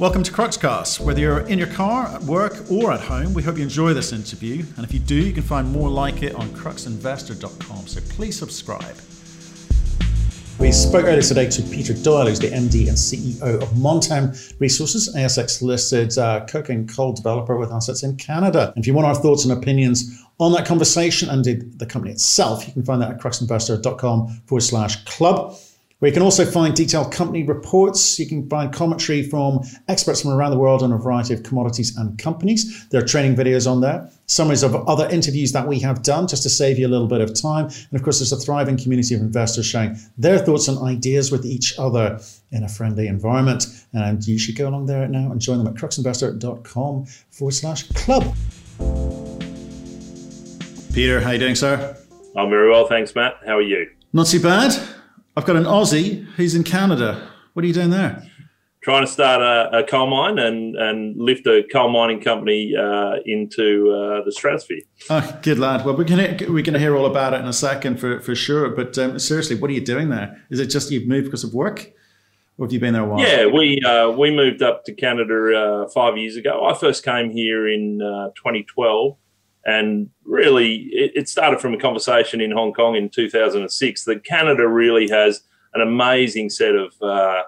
Welcome to Cruxcast. Whether you're in your car, at work, or at home, we hope you enjoy this interview. And if you do, you can find more like it on cruxinvestor.com. So please subscribe. We spoke earlier today to Peter Doyle, who's the MD and CEO of Montem Resources, ASX listed uh, coking coal developer with assets in Canada. And if you want our thoughts and opinions on that conversation and the company itself, you can find that at cruxinvestor.com forward slash club where you can also find detailed company reports. You can find commentary from experts from around the world on a variety of commodities and companies. There are training videos on there, summaries of other interviews that we have done just to save you a little bit of time. And of course, there's a thriving community of investors sharing their thoughts and ideas with each other in a friendly environment. And you should go along there now and join them at cruxinvestor.com forward slash club. Peter, how you doing, sir? I'm very well, thanks, Matt. How are you? Not too bad. I've got an Aussie who's in Canada. What are you doing there? Trying to start a, a coal mine and, and lift a coal mining company uh, into uh, the stratosphere. Oh, good lad. Well, we're going we're gonna hear all about it in a second for, for sure. But um, seriously, what are you doing there? Is it just you've moved because of work? Or have you been there a while? Yeah, we uh, we moved up to Canada uh, five years ago. I first came here in uh, 2012 and really, it, it, started from a conversation in Hong Kong in 2006 that Canada really has an amazing set of uh,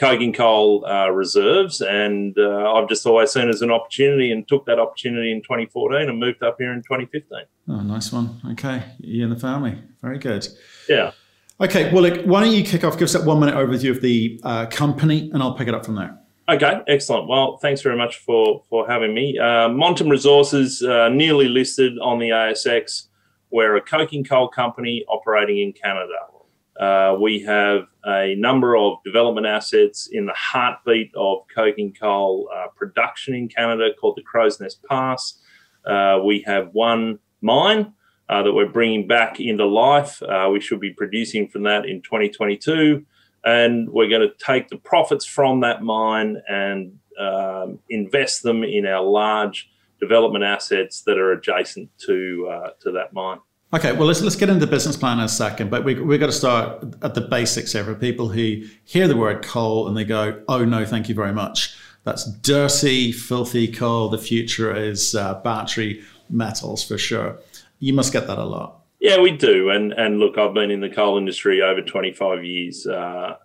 coking coal uh, reserves. And uh, I've just always seen it as an opportunity and took that opportunity in 2014 and moved up here in 2015. Oh, nice one. Okay. You and the family. Very good. Yeah. Okay. Well, look, why don't you kick off? Give us that one minute overview of the uh, company and I'll pick it up from there. Okay, excellent. Well, thanks very much for for having me. Uh, Montem Resources, uh, nearly listed on the ASX. We're a coking coal company operating in Canada. Uh, we have a number of development assets in the heartbeat of coking coal uh, production in Canada called the Crowsnest Pass. Uh, we have one mine uh, that we're bringing back into life. we should be producing from that in 2022 and we're going to take the profits from that mine and um, invest them in our large development assets that are adjacent to uh, to that mine. Okay, well let's let's get into the business plan in a second, but we we've got to start at the basics here for people who hear the word coal and they go, "Oh no, thank you very much." That's dirty, filthy coal. The future is uh, battery metals for sure. You must get that a lot. Yeah, we do. And and look, I've been in the coal industry over 25 years. Uh,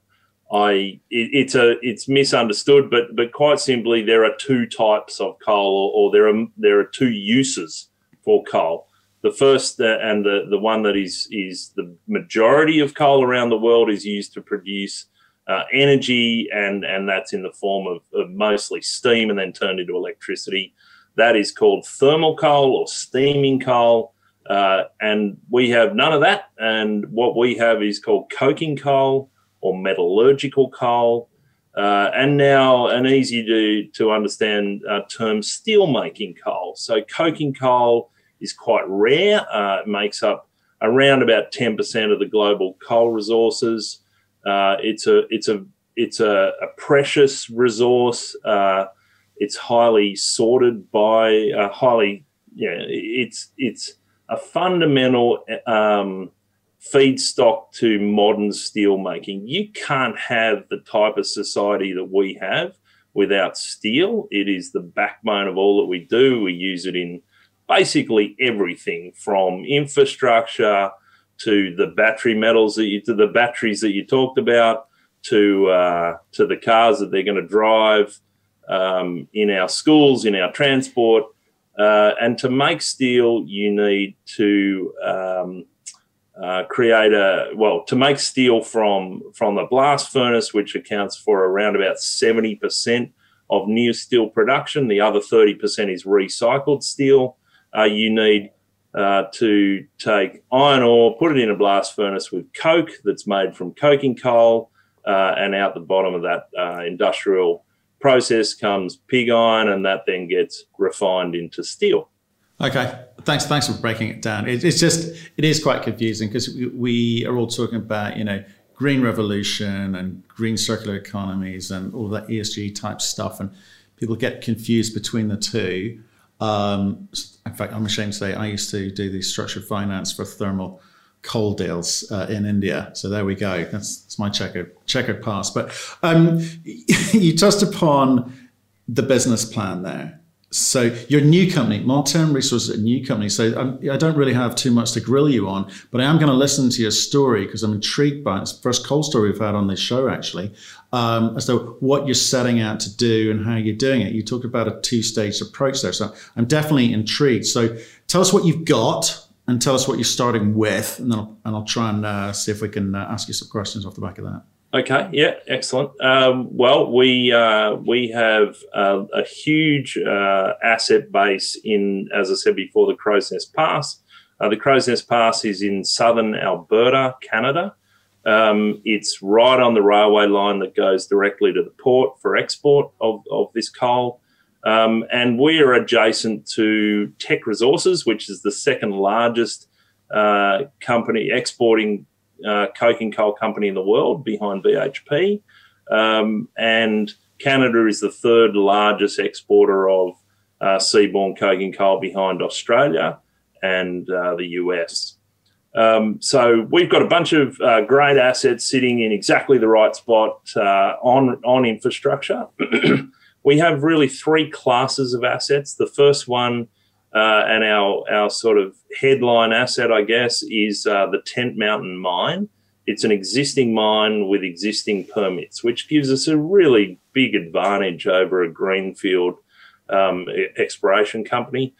I it, it's a it's misunderstood, but but quite simply, there are two types of coal, or, or there are there are two uses for coal. The first uh, and the the one that is is the majority of coal around the world is used to produce uh, energy, and and that's in the form of, of mostly steam and then turned into electricity. That is called thermal coal or steaming coal. Uh, and we have none of that. And what we have is called coking coal or metallurgical coal. Uh, and now an easy to, to understand uh, term steelmaking coal. So coking coal is quite rare. Uh, it makes up around about 10% of the global coal resources. Uh, it's a it's a it's a, a precious resource. Uh, it's highly sorted by highly yeah. It's it's a fundamental um, feedstock to modern steel making. You can't have the type of society that we have without steel. It is the backbone of all that we do. We use it in basically everything from infrastructure to the battery metals that you, to the batteries that you talked about to uh, to the cars that they're going to drive um, in our schools, in our transport. Uh, and to make steel, you need to um, uh, create a well to make steel from from the blast furnace, which accounts for around about seventy percent of new steel production. The other thirty percent is recycled steel. Uh, you need uh, to take iron ore, put it in a blast furnace with coke that's made from coking coal, uh, and out the bottom of that uh, industrial process comes pig iron, and that then gets refined into steel. Okay, thanks. Thanks for breaking it down. It, it's just it is quite confusing because we, we, are all talking about you know green revolution and green circular economies and all that ESG type stuff, and people get confused between the two. Um, in fact, I'm ashamed to say I used to do the structured finance for thermal coal deals uh, in India. So there we go. That's, that's my checkered checkered past. But um, you touched upon the business plan there. So your new company, Montem Resources, a new company. So I'm, I do not really have too much to grill you on, but I am going to listen to your story because I'm intrigued by it. It's the first coal story we've had on this show, actually, um, as to what you're setting out to do and how you're doing it. You talked about a two-stage approach there, so I'm definitely intrigued. So tell us what you've got and tell us what you're starting with, and then I'll, and I'll try and uh, see if we can uh, ask you some questions off the back of that. Okay, yeah, excellent. Um, well, we uh, we have uh, a huge uh, asset base in, as I said before, the Crowsnest Pass. Uh, the Crowsnest Pass is in southern Alberta, Canada. Um, it's right on the railway line that goes directly to the port for export of, of this coal. Um, and we are adjacent to Teck Resources, which is the second largest uh, company exporting uh, coking coal company in the world behind BHP. Um, and Canada is the third largest exporter of uh, seaborne coking coal behind Australia and uh, the US. Um, so we've got a bunch of uh, great assets sitting in exactly the right spot uh, on on infrastructure. we have really three classes of assets. The first one uh, and our our sort of headline asset, I guess, is uh, the Tent Mountain mine. It's an existing mine with existing permits, which gives us a really big advantage over a greenfield um, exploration company.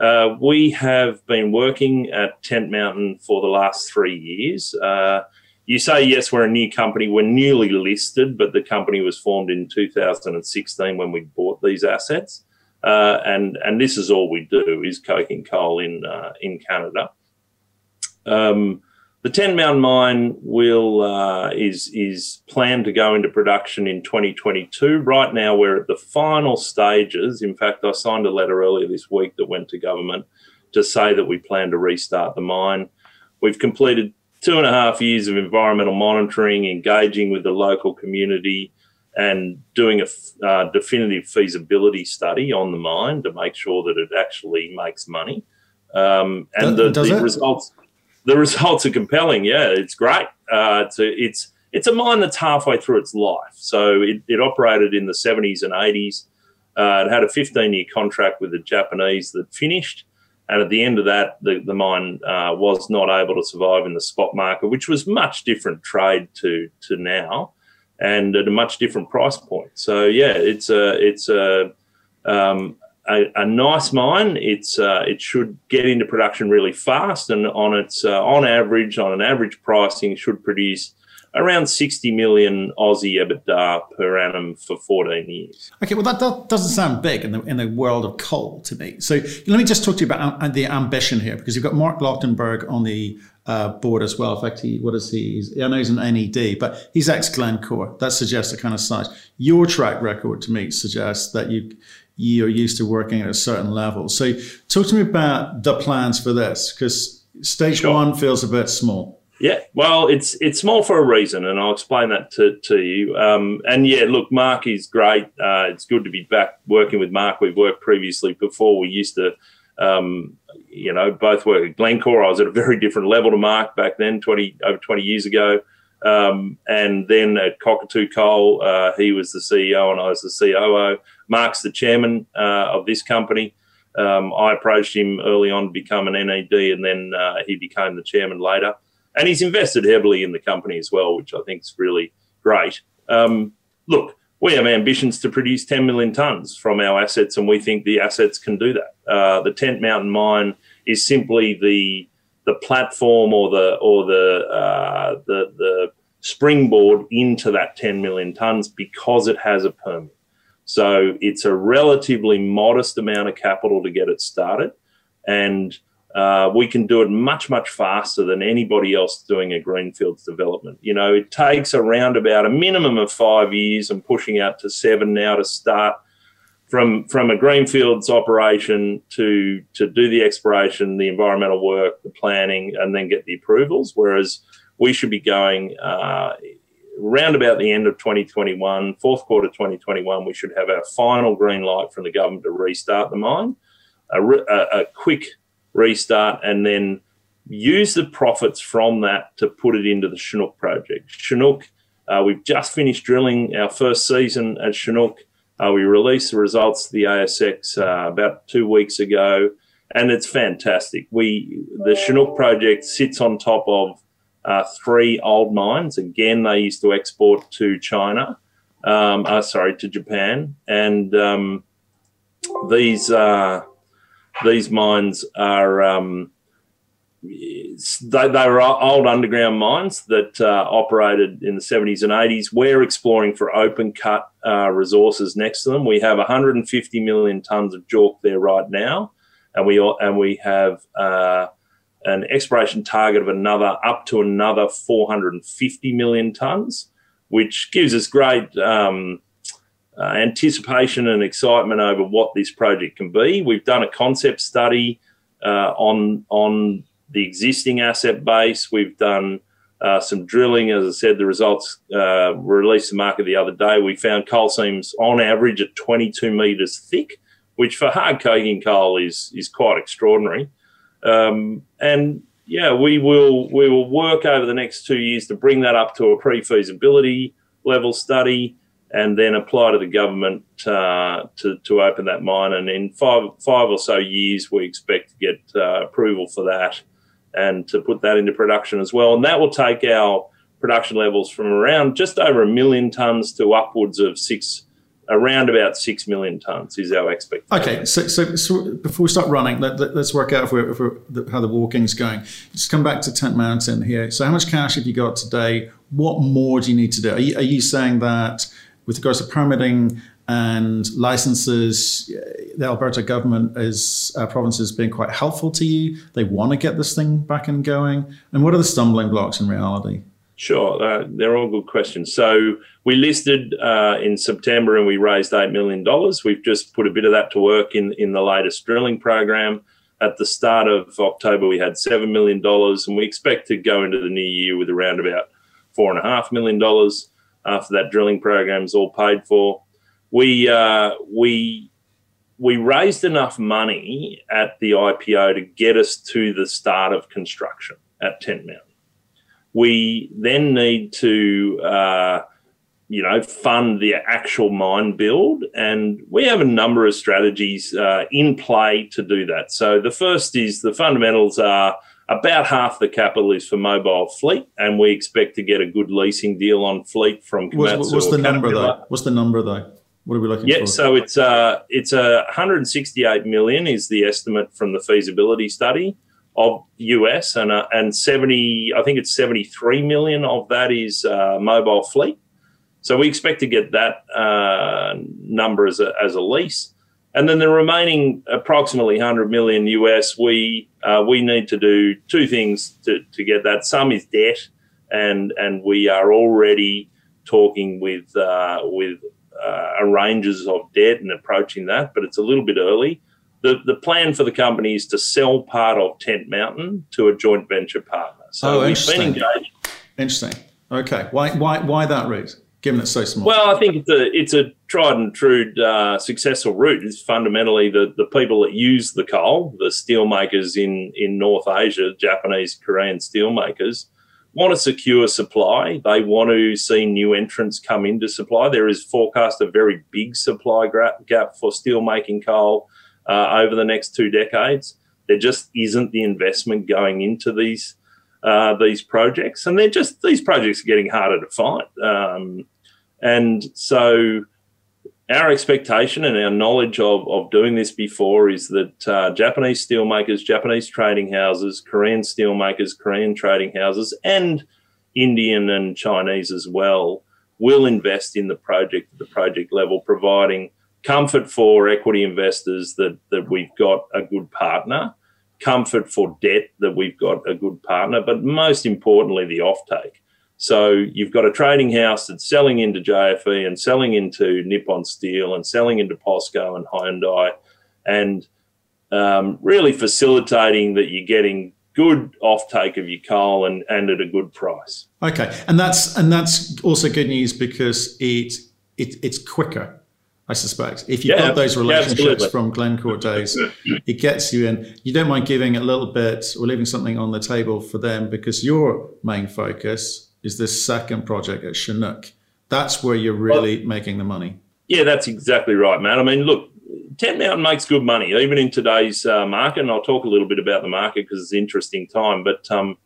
Uh, we have been working at Tent Mountain for the last three years. You say, yes, we're a new company. We're newly listed, but the company was formed in 2016 when we bought these assets. Uh, and and this is all we do is coking coal in uh, in Canada. Um, the Tent Mountain mine will uh, is is planned to go into production in 2022. Right now, we're at the final stages. In fact, I signed a letter earlier this week that went to government to say that we plan to restart the mine. We've completed two and a half years of environmental monitoring, engaging with the local community, and doing a uh, definitive feasibility study on the mine to make sure that it actually makes money. Um, and does, the, does the results the results are compelling. Yeah, it's great. Uh, it's a, it's it's a mine that's halfway through its life. So it, it operated in the 70s and 80s. Uh, it had a 15 year contract with the Japanese that finished. And at the end of that, the, the mine uh, was not able to survive in the spot market, which was much different trade to, to now and at a much different price point. So yeah, it's a it's a um, a, a, nice mine. It's uh, it should get into production really fast, and on its uh, on average, on an average pricing, should produce around 60 million Aussie EBITDA per annum for 14 years. Okay, well, that, that doesn't sound big in the, in the world of coal to me. So let me just talk to you about uh, the ambition here, because you've got Mark Lochtenberg on the uh, board as well. In fact, he, what is he? He's, I know he's an NED, but he's ex Glencore. That suggests a kind of size. Your track record to me suggests that you, you're used to working at a certain level. So talk to me about the plans for this, because stage sure. one feels a bit small. Yeah, well, it's it's small for a reason, and I'll explain that to, to you. Um, and yeah, look, Mark is great. Uh, it's good to be back working with Mark. We've worked previously before. We used to, um, you know, both work at Glencore. I was at a very different level to Mark back then, twenty over twenty years ago. Um, and then at Cockatoo Coal, uh, he was the CEO and I was the COO. Mark's the chairman uh, of this company. Um, I approached him early on to become an NED, and then uh, he became the chairman later and he's invested heavily in the company as well, which I think is really great. Um, look, we have ambitions to produce 10 million tonnes from our assets, and we think the assets can do that. Uh, the Tent Mountain mine is simply the the platform or the or the uh, the the springboard into that 10 million tonnes because it has a permit. So it's a relatively modest amount of capital to get it started, and uh, we can do it much, much faster than anybody else doing a greenfields development. You know, it takes around about a minimum of five years and pushing out to seven now to start from from a greenfields operation to to do the exploration, the environmental work, the planning, and then get the approvals. Whereas we should be going uh, around about the end of 2021, fourth quarter 2021, we should have our final green light from the government to restart the mine. A, a, a quick restart, and then use the profits from that to put it into the Chinook project. Chinook, uh, we've just finished drilling our first season at Chinook. Uh, we released the results to the ASX uh, about two weeks ago, and it's fantastic. We the Chinook project sits on top of uh, three old mines. Again, they used to export to China, um, uh, sorry, to Japan, and um, these uh, these mines are. Um, they, they were old underground mines that uh, operated in the 70s and 80s. We're exploring for open cut uh, resources next to them. We have 150 million tonnes of JORC there right now, and we and we have uh, an exploration target of another up to another 450 million tonnes, which gives us great um, uh, anticipation and excitement over what this project can be. We've done a concept study uh, on on the existing asset base. We've done uh, some drilling. As I said, the results uh, were released to market the other day. We found coal seams on average at 22 metres thick, which for hard coking coal is is quite extraordinary. Um, and yeah, we will we will work over the next two years to bring that up to a pre-feasibility level study, and then apply to the government uh, to to open that mine. And in five five or so years, we expect to get uh, approval for that and to put that into production as well. And that will take our production levels from around just over a million tons to upwards of six around about six million tons is our expectation. Okay, so, so, so before we start running, let, us let, work out if we're, if we're, how the walking's going. Let's come back to Tent Mountain here. So, how much cash have you got today? What more do you need to do? Are you, are you saying that with regards to permitting and licenses, the Alberta government is uh, province has been quite helpful to you. They want to get this thing back and going. And what are the stumbling blocks in reality? Sure, uh, they're all good questions. So we listed uh, in September and we raised eight million dollars. We've just put a bit of that to work in in the latest drilling program. At the start of October, we had seven million dollars, and we expect to go into the new year with around about four and a half million dollars after that drilling program is all paid for. We uh, we we raised enough money at the IPO to get us to the start of construction at Tent Mountain. We then need to, uh, you know, fund the actual mine build, and we have a number of strategies uh, in play to do that. So the first is the fundamentals are about half the capital is for mobile fleet, and we expect to get a good leasing deal on fleet from Komatsu. What's, what's the number though? What's the number though? What are we looking yeah, for? Yeah, so it's uh it's a 168 million is the estimate from the feasibility study of US, and uh, and 70, I think it's 73 million of that is uh, mobile fleet. So we expect to get that uh, number as a, as a lease, and then the remaining approximately 100 million US, we uh, we need to do two things to, to get that. Some is debt, and and we are already talking with uh, with uh, of debt and approaching that, but it's a little bit early the, the plan for the company is to sell part of Tent Mountain to a joint venture partner. So oh, we've been engaged. Interesting. Okay. Why, why, why that route, given it's so small? Well, I think it's a, it's a tried and true uh, successful route. It's fundamentally the, the people that use the coal, the steelmakers in, in North Asia, Japanese, Korean steelmakers, want to secure supply. They want to see new entrants come into supply. There is forecast a very big supply gap for steelmaking coal uh, over the next two decades. There just isn't the investment going into these uh, these projects, and they're just these projects are getting harder to find. Um, and so, our expectation and our knowledge of, of doing this before is that uh, Japanese steelmakers, Japanese trading houses, Korean steelmakers, Korean trading houses, and Indian and Chinese as well will invest in the project at the project level, providing comfort for equity investors that, that we've got a good partner, comfort for debt that we've got a good partner, but most importantly, the offtake. So you've got a trading house that's selling into JFE and selling into Nippon Steel and selling into POSCO and Hyundai, and um, really facilitating that you're getting good offtake of your coal and, and at a good price. Okay, and that's and that's also good news because it, it it's quicker I suspect. If you've yeah, got those relationships yeah, from Glencore days, it gets you in. You don't mind giving a little bit or leaving something on the table for them because your main focus is this second project at Chinook. That's where you're really well, making the money. Yeah, that's exactly right, man. I mean, look, Tent Mountain makes good money, even in today's uh, market. And I'll talk a little bit about the market because it's an interesting time. But, um,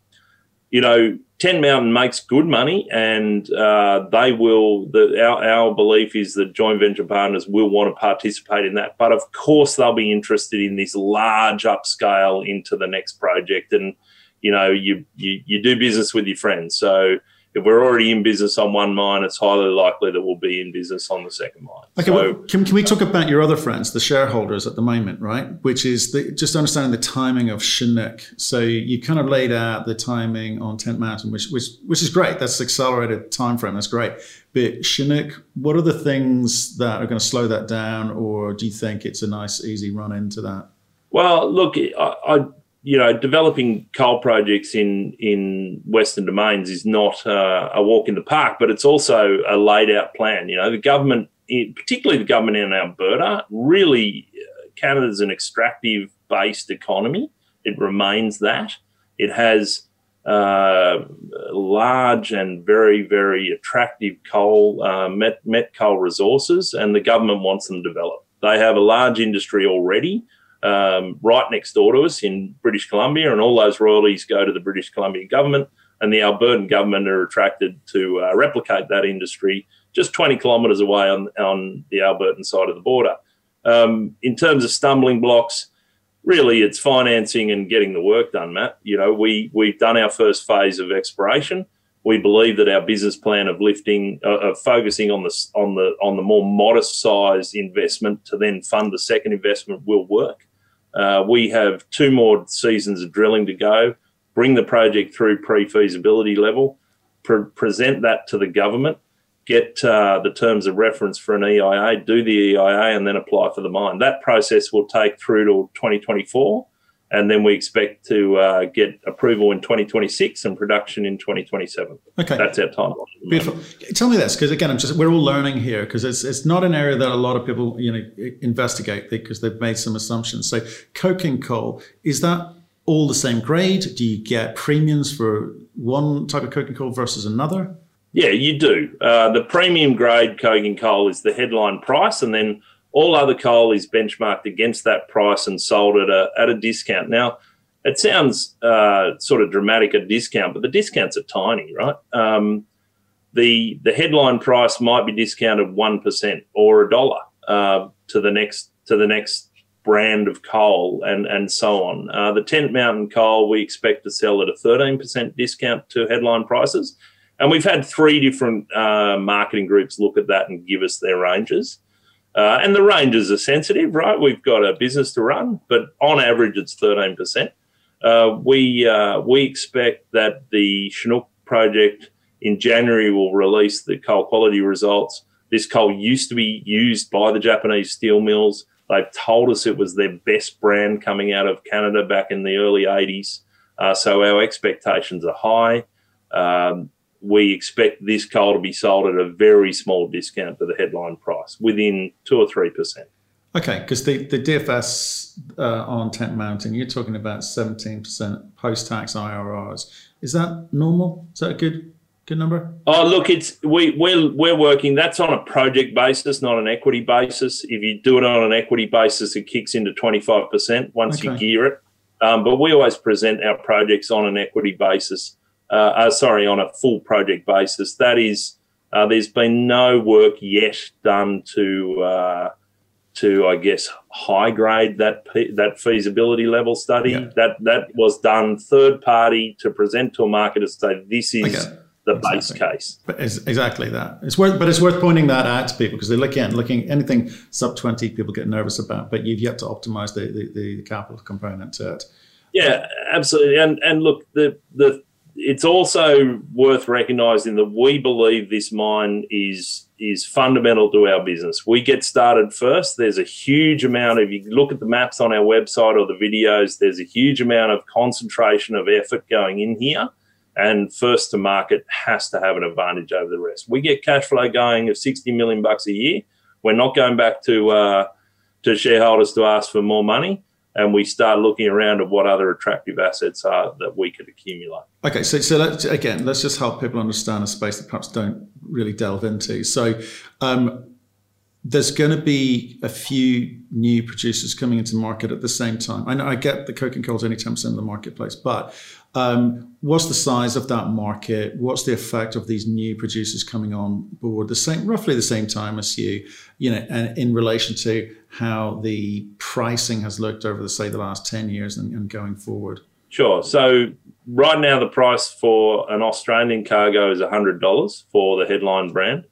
you know, Tent Mountain makes good money, and uh, they will. The, our, our belief is that joint venture partners will want to participate in that. But of course, they'll be interested in this large upscale into the next project. And you know, you you, you do business with your friends, so if we're already in business on one mine, it's highly likely that we'll be in business on the second mine. Okay, so, well, can, can we talk about your other friends, the shareholders at the moment, right? Which is the, just understanding the timing of Chinook. So you kind of laid out the timing on Tent Mountain, which which which is great. That's accelerated time frame. That's great. But Chinook, what are the things that are going to slow that down, or do you think it's a nice, easy run into that? Well, look, I, I you know, developing coal projects in in Western Domains is not uh, a walk in the park, but it's also a laid out plan. You know, the government, particularly the government in Alberta, really uh, Canada's an extractive based economy. It remains that. It has uh, large and very very attractive coal uh, met met coal resources, and the government wants them developed. They have a large industry already um, right next door to us in British Columbia, and all those royalties go to the British Columbia government. And the Albertan government are attracted to uh, replicate that industry just 20 kilometres away on, on the Albertan side of the border. Um, in terms of stumbling blocks, really it's financing and getting the work done, Matt. You know, we, we've done our first phase of exploration. We believe that our business plan of lifting, uh, of focusing on the on the on the more modest size investment to then fund the second investment will work. Uh, we have two more seasons of drilling to go, bring the project through pre feasibility level, pre- present that to the government, get uh, the terms of reference for an EIA, do the EIA, and then apply for the mine. That process will take through to 2024 and then we expect to uh, get approval in 2026 and production in 2027. Okay, that's our timeline. Beautiful. Tell me this, because again, I'm just we're all learning here because it's it's not an area that a lot of people you know investigate because they've made some assumptions. So, coking coal is that all the same grade? Do you get premiums for one type of coking coal versus another? Yeah, you do. Uh, the premium grade coking coal is the headline price, and then all other coal is benchmarked against that price and sold at a at a discount. Now, it sounds uh, sort of dramatic a discount, but the discounts are tiny, right? Um, the the headline price might be discounted one percent or a dollar uh, to the next to the next brand of coal and and so on. Uh, the Tent Mountain coal we expect to sell at a thirteen percent discount to headline prices, and we've had three different uh, marketing groups look at that and give us their ranges. Uh, and the ranges are sensitive, right? We've got a business to run, but on average, it's 13%. Uh, we, uh, we expect that the Chinook project in January will release the coal quality results. This coal used to be used by the Japanese steel mills. They've told us it was their best brand coming out of Canada back in the early 80s. Uh, so our expectations are high. Um, we expect this coal to be sold at a very small discount to the headline price, within two or three percent. Okay, because the, the DFS uh, on Tent Mountain, you're talking about 17% post tax IRRs. Is that normal? Is that a good good number? Oh, look, it's we we're we're working. That's on a project basis, not an equity basis. If you do it on an equity basis, it kicks into 25% once okay. you gear it. Um, but we always present our projects on an equity basis uh, uh, sorry, on a full project basis. That is, uh, there's been no work yet done to uh, to I guess high grade that that feasibility level study. Yeah. That that was done third party to present to a market to say this is. Okay. The exactly. base case, but it's exactly that. It's worth, but it's worth pointing that out to people because they look in, looking anything sub twenty, people get nervous about. But you've yet to optimize the, the, the capital component to it. Yeah, absolutely. And and look, the the it's also worth recognising that we believe this mine is is fundamental to our business. We get started first. There's a huge amount of you look at the maps on our website or the videos. There's a huge amount of concentration of effort going in here, and first to market has to have an advantage over the rest. We get cash flow going of 60 million bucks a year. We're not going back to uh, to shareholders to ask for more money and we start looking around at what other attractive assets are that we could accumulate. Okay, so so let's, again, let's just help people understand a space that perhaps don't really delve into. So. Um, there's going to be a few new producers coming into the market at the same time. I know I get the coking coal is only 10% of the marketplace, but um, what's the size of that market? What's the effect of these new producers coming on board the same, roughly the same time as you, you know, and in relation to how the pricing has looked over the say the last 10 years and, and going forward? Sure. So right now the price for an Australian cargo is $100 for the headline brand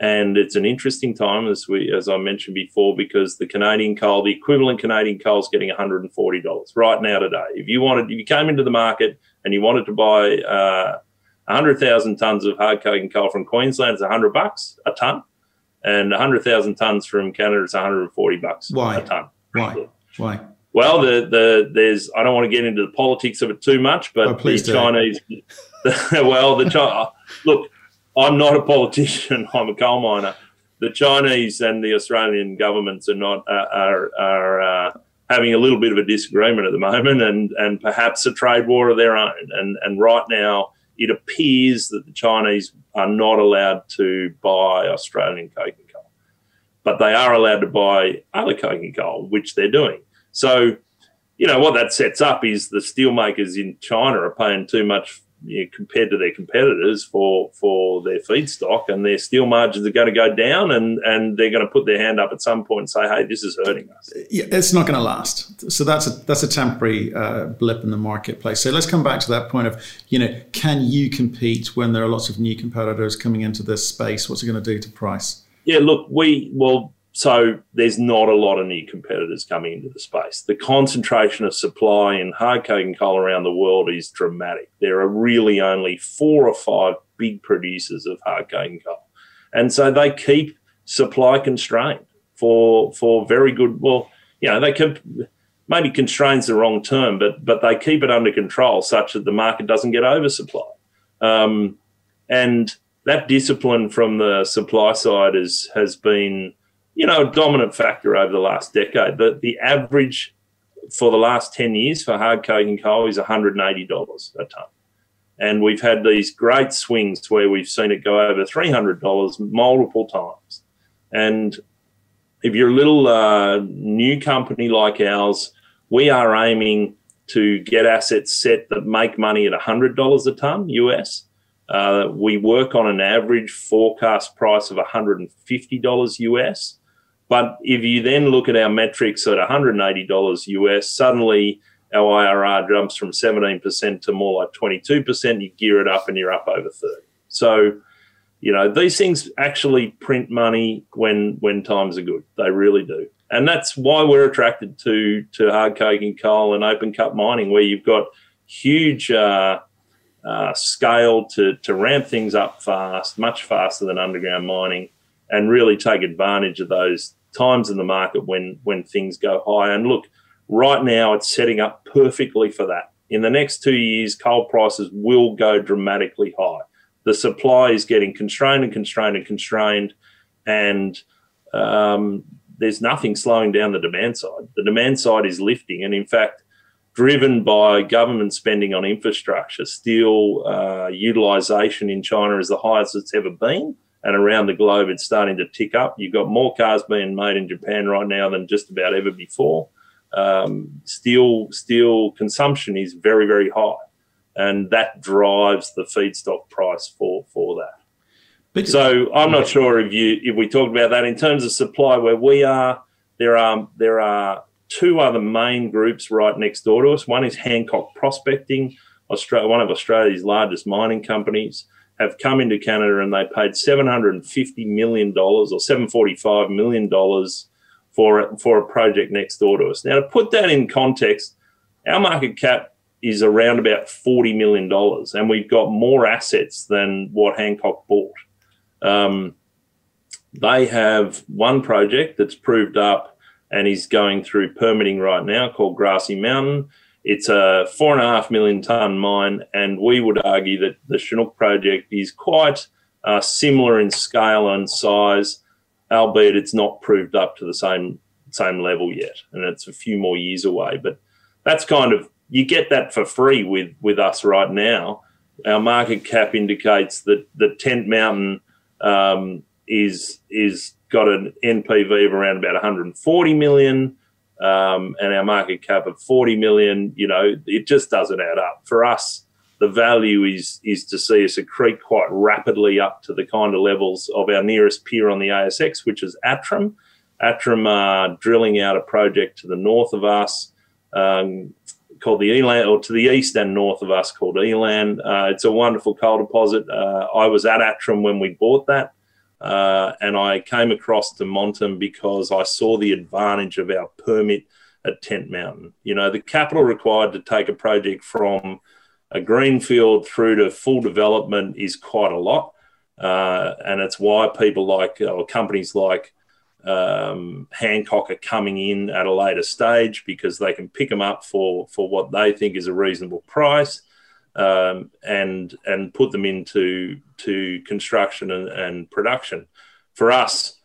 and it's an interesting time as we as I mentioned before because the Canadian coal, the equivalent Canadian coal, is getting one hundred and forty dollars right now today. If you wanted, if you came into the market and you wanted to buy uh, hundred thousand tons of hard coking coal from Queensland, it's hundred bucks a ton, and hundred thousand tons from Canada, it's one hundred and forty bucks Why? a ton. Why? Why? Well, the the there's I don't want to get into the politics of it too much, but oh, the. Chinese. well, the China look I'm not a politician. I'm a coal miner. The Chinese and the Australian governments are not uh, are are uh, having a little bit of a disagreement at the moment, and and perhaps a trade war of their own. And and right now, it appears that the Chinese are not allowed to buy Australian coking coal, but they are allowed to buy other coking coal, which they're doing. So, you know what that sets up is the steelmakers in China are paying too much you know, compared to their competitors for for their feedstock, and their steel margins are going to go down, and and they're going to put their hand up at some point and say, "Hey, this is hurting us." Yeah, it's not going to last. So that's a that's a temporary uh, blip in the marketplace. So let's come back to that point of you know, can you compete when there are lots of new competitors coming into this space? What's it going to do to price? Yeah, look, we well so there's not a lot of new competitors coming into the space. The concentration of supply in hard coking coal around the world is dramatic. There are really only four or five big producers of hard coking coal, and so they keep supply constrained for for very good. Well, you know, they can maybe constraints the wrong term, but but they keep it under control such that the market doesn't get oversupply. Um, and that discipline from the supply side is has been you know, a dominant factor over the last decade. The, the average for the last 10 years for hard coking coal is $180 a tonne. And we've had these great swings where we've seen it go over $300 multiple times. And if you're a little uh, new company like ours, we are aiming to get assets set that make money at $100 a tonne US. Uh, we work on an average forecast price of $150 US. But if you then look at our metrics at $180 US, suddenly our IRR jumps from 17% to more like 22%. You gear it up and you're up over 30. So, you know, these things actually print money when when times are good. They really do. And that's why we're attracted to to hard coking coal and open cut mining, where you've got huge uh, uh, scale to to ramp things up fast, much faster than underground mining, and really take advantage of those times in the market when when things go high. And look, right now it's setting up perfectly for that. In the next two years, coal prices will go dramatically high. The supply is getting constrained and constrained and constrained, and um, there's nothing slowing down the demand side. The demand side is lifting, and in fact, driven by government spending on infrastructure, steel uh, utilization in China is the highest it's ever been and around the globe it's starting to tick up. You've got more cars being made in Japan right now than just about ever before. Um, steel steel consumption is very very high, and that drives the feedstock price for for that. But, so I'm not sure if you if we talked about that in terms of supply where we are. There are there are two other main groups right next door to us. One is Hancock Prospecting, Australia, one of Australia's largest mining companies have come into Canada and they paid $750 million or $745 million for, for a project next door to us. Now, to put that in context, our market cap is around about $40 million and we've got more assets than what Hancock bought. Um, they have one project that's proved up and is going through permitting right now called Grassy Mountain. It's a four and a half million ton mine, and we would argue that the Chinook project is quite uh, similar in scale and size. albeit it's not proved up to the same same level yet, and it's a few more years away. But that's kind of you get that for free with with us right now. Our market cap indicates that the Tent Mountain um, is is got an NPV of around about 140 million, um, and our market cap of 40 million. You know, it just doesn't add up for us. The value is is to see us accrete quite rapidly up to the kind of levels of our nearest peer on the ASX, which is Atrum. Atrum are drilling out a project to the north of us um, called the Elan, or to the east and north of us called Elan. Uh, it's a wonderful coal deposit. Uh, I was at Atrum when we bought that. Uh, and I came across to Montem because I saw the advantage of our permit at Tent Mountain. You know, the capital required to take a project from a greenfield through to full development is quite a lot. Uh, and it's why people like, or companies like um, Hancock are coming in at a later stage because they can pick them up for, for what they think is a reasonable price. Um, and and put them into to construction and, and, production. For us,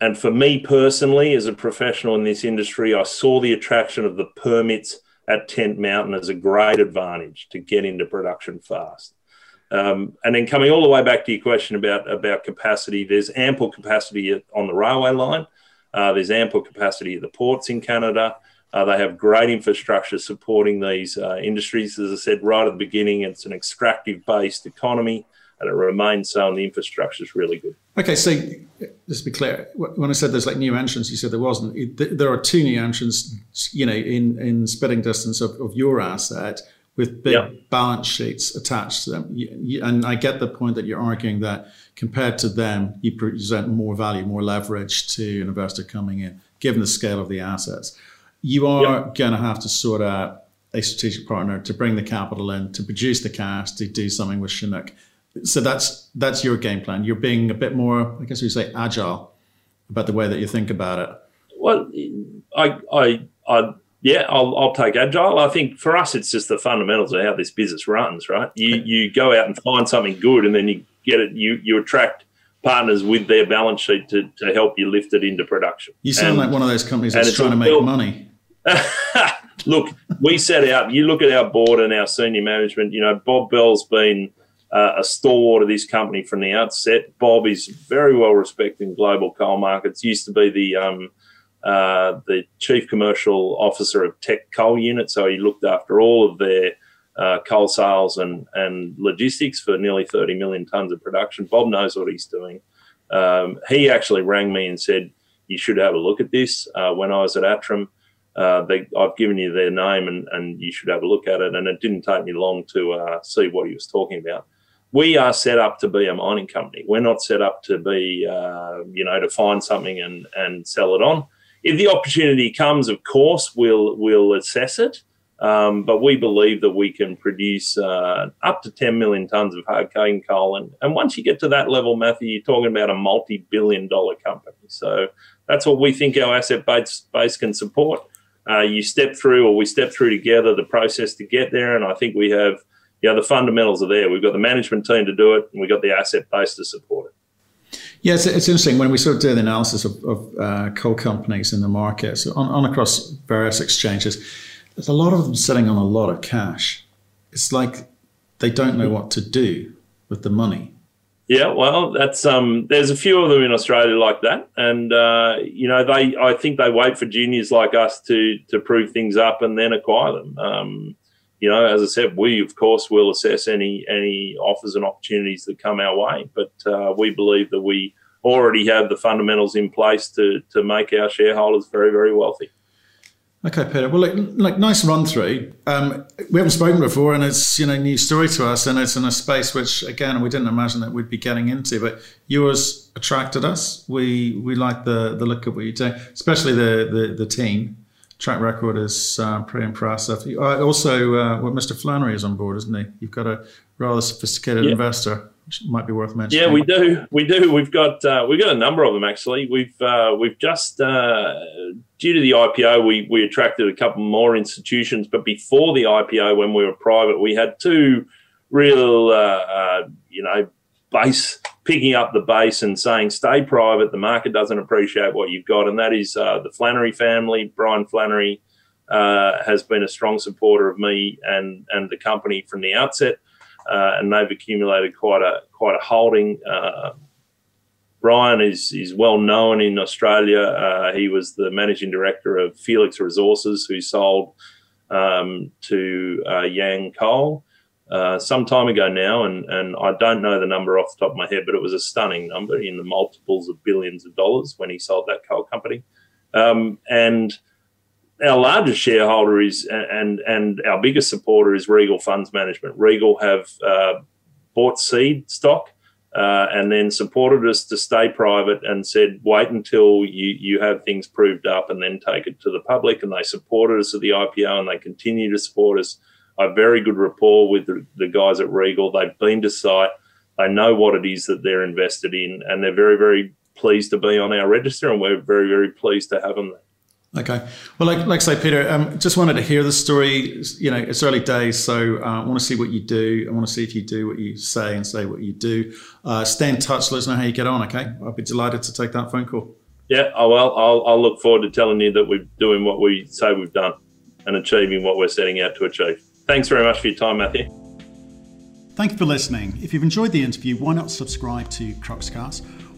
and for me personally, as a professional in this industry, I saw the attraction of the permits at Tent Mountain as a great advantage to get into production fast. Um, and then coming all the way back to your question about, about capacity, there's ample capacity on the railway line. Uh, there's ample capacity at the ports in Canada. Uh, they have great infrastructure supporting these uh, industries. As I said right at the beginning, it's an extractive based economy and it remains so, and the infrastructure is really good. Okay, so just to be clear, when I said there's like new entrants, you said there wasn't. There are two new entrants, you know, in, in spitting distance of, of your asset with big yep. balance sheets attached to them. And I get the point that you're arguing that compared to them, you present more value, more leverage to an investor coming in, given the scale of the assets. You are yep. going to have to sort out a strategic partner to bring the capital in, to produce the cash, to do something with Chinook. So that's that's your game plan. You're being a bit more, I guess we say, agile about the way that you think about it. Well, I, I, I yeah, I'll, I'll take agile. I think for us, it's just the fundamentals of how this business runs, right? You you go out and find something good, and then you get it. You you attract partners with their balance sheet to, to help you lift it into production. You sound and, like one of those companies that's trying to make money. look, we set out. You look at our board and our senior management. You know, Bob Bell's been uh, a stalwart of this company from the outset. Bob is very well respected in global coal markets. Used to be the um, uh, the chief commercial officer of Teck Coal Unit, so he looked after all of their uh, coal sales and, and logistics for nearly 30 million tonnes of production. Bob knows what he's doing. Um, he actually rang me and said, You should have a look at this uh, when I was at Atrum. Uh, they, I've given you their name and, and you should have a look at it. And it didn't take me long to uh, see what he was talking about. We are set up to be a mining company. We're not set up to be, uh, you know, to find something and, and sell it on if the opportunity comes, of course, we'll we'll assess it. Um, but we believe that we can produce uh, up to 10 million tonnes of hard coking coal. And, and once you get to that level, Matthew, you're talking about a multi billion dollar company. So that's what we think our asset base, base can support. Uh, you step through, or we step through together, the process to get there. And I think we have, yeah, the fundamentals are there. We've got the management team to do it, and we've got the asset base to support it. Yeah, it's, it's interesting when we sort of do the analysis of, of uh, coal companies in the market, so on, on across various exchanges, there's a lot of them sitting on a lot of cash. It's like they don't know what to do with the money. Yeah, well, that's um. There's a few of them in Australia like that, and uh, you know they. I think they wait for juniors like us to to prove things up and then acquire them. Um, you know, as I said, we of course will assess any any offers and opportunities that come our way, but uh, we believe that we already have the fundamentals in place to to make our shareholders very very wealthy. Okay, Peter. Well, like, like nice run through. Um, we haven't spoken before, and it's you know new story to us, and it's in a space which again we didn't imagine that we'd be getting into. But yours attracted us. We we like the the look of what you do, especially the the, the team track record is uh, pretty impressive. Also, uh, well, Mr. Flannery is on board, isn't he? You've got a rather sophisticated yeah. investor, might be worth mentioning. Yeah, we do. We do. We've got uh, we've got a number of them actually. We've uh, we've just uh, due to the IPO, we we attracted a couple more institutions, but before the IPO, when we were private, we had two real you know base picking up the base and saying, stay private. The market doesn't appreciate what you've got. And that is uh, the Flannery family. Brian Flannery uh, has been a strong supporter of me and, and the company from the outset. Uh, and they've accumulated quite a quite a holding. Uh, Brian is is well known in Australia. Uh, he was the managing director of Felix Resources, who sold um, to uh, Yancoal uh, some time ago now, and, and I don't know the number off the top of my head, but it was a stunning number in the multiples of billions of dollars when he sold that coal company. Um, and our largest shareholder is and and our biggest supporter is Regal Funds Management. Regal have uh, bought seed stock uh, and then supported us to stay private and said wait until you you have things proved up and then take it to the public. And they supported us at the IPO and they continue to support us I have very good rapport with the, the guys at Regal. They've been to site. They know what it is that they're invested in, and they're very, very pleased to be on our register, and we're very, very pleased to have them there. Okay. Well, like, like I say, Peter, um, just wanted to hear the story. You know, it's early days, so uh, I want to see what you do. I want to see if you do what you say and say what you do. Uh, stay in touch. Let us know how you get on, okay? I'll be delighted to take that phone call. Yeah, oh, well, I'll, I'll look forward to telling you that we're doing what we say we've done and achieving what we're setting out to achieve. Thanks very much for your time, Matthew. Thank you for listening. If you've enjoyed the interview, why not subscribe to Cruxcast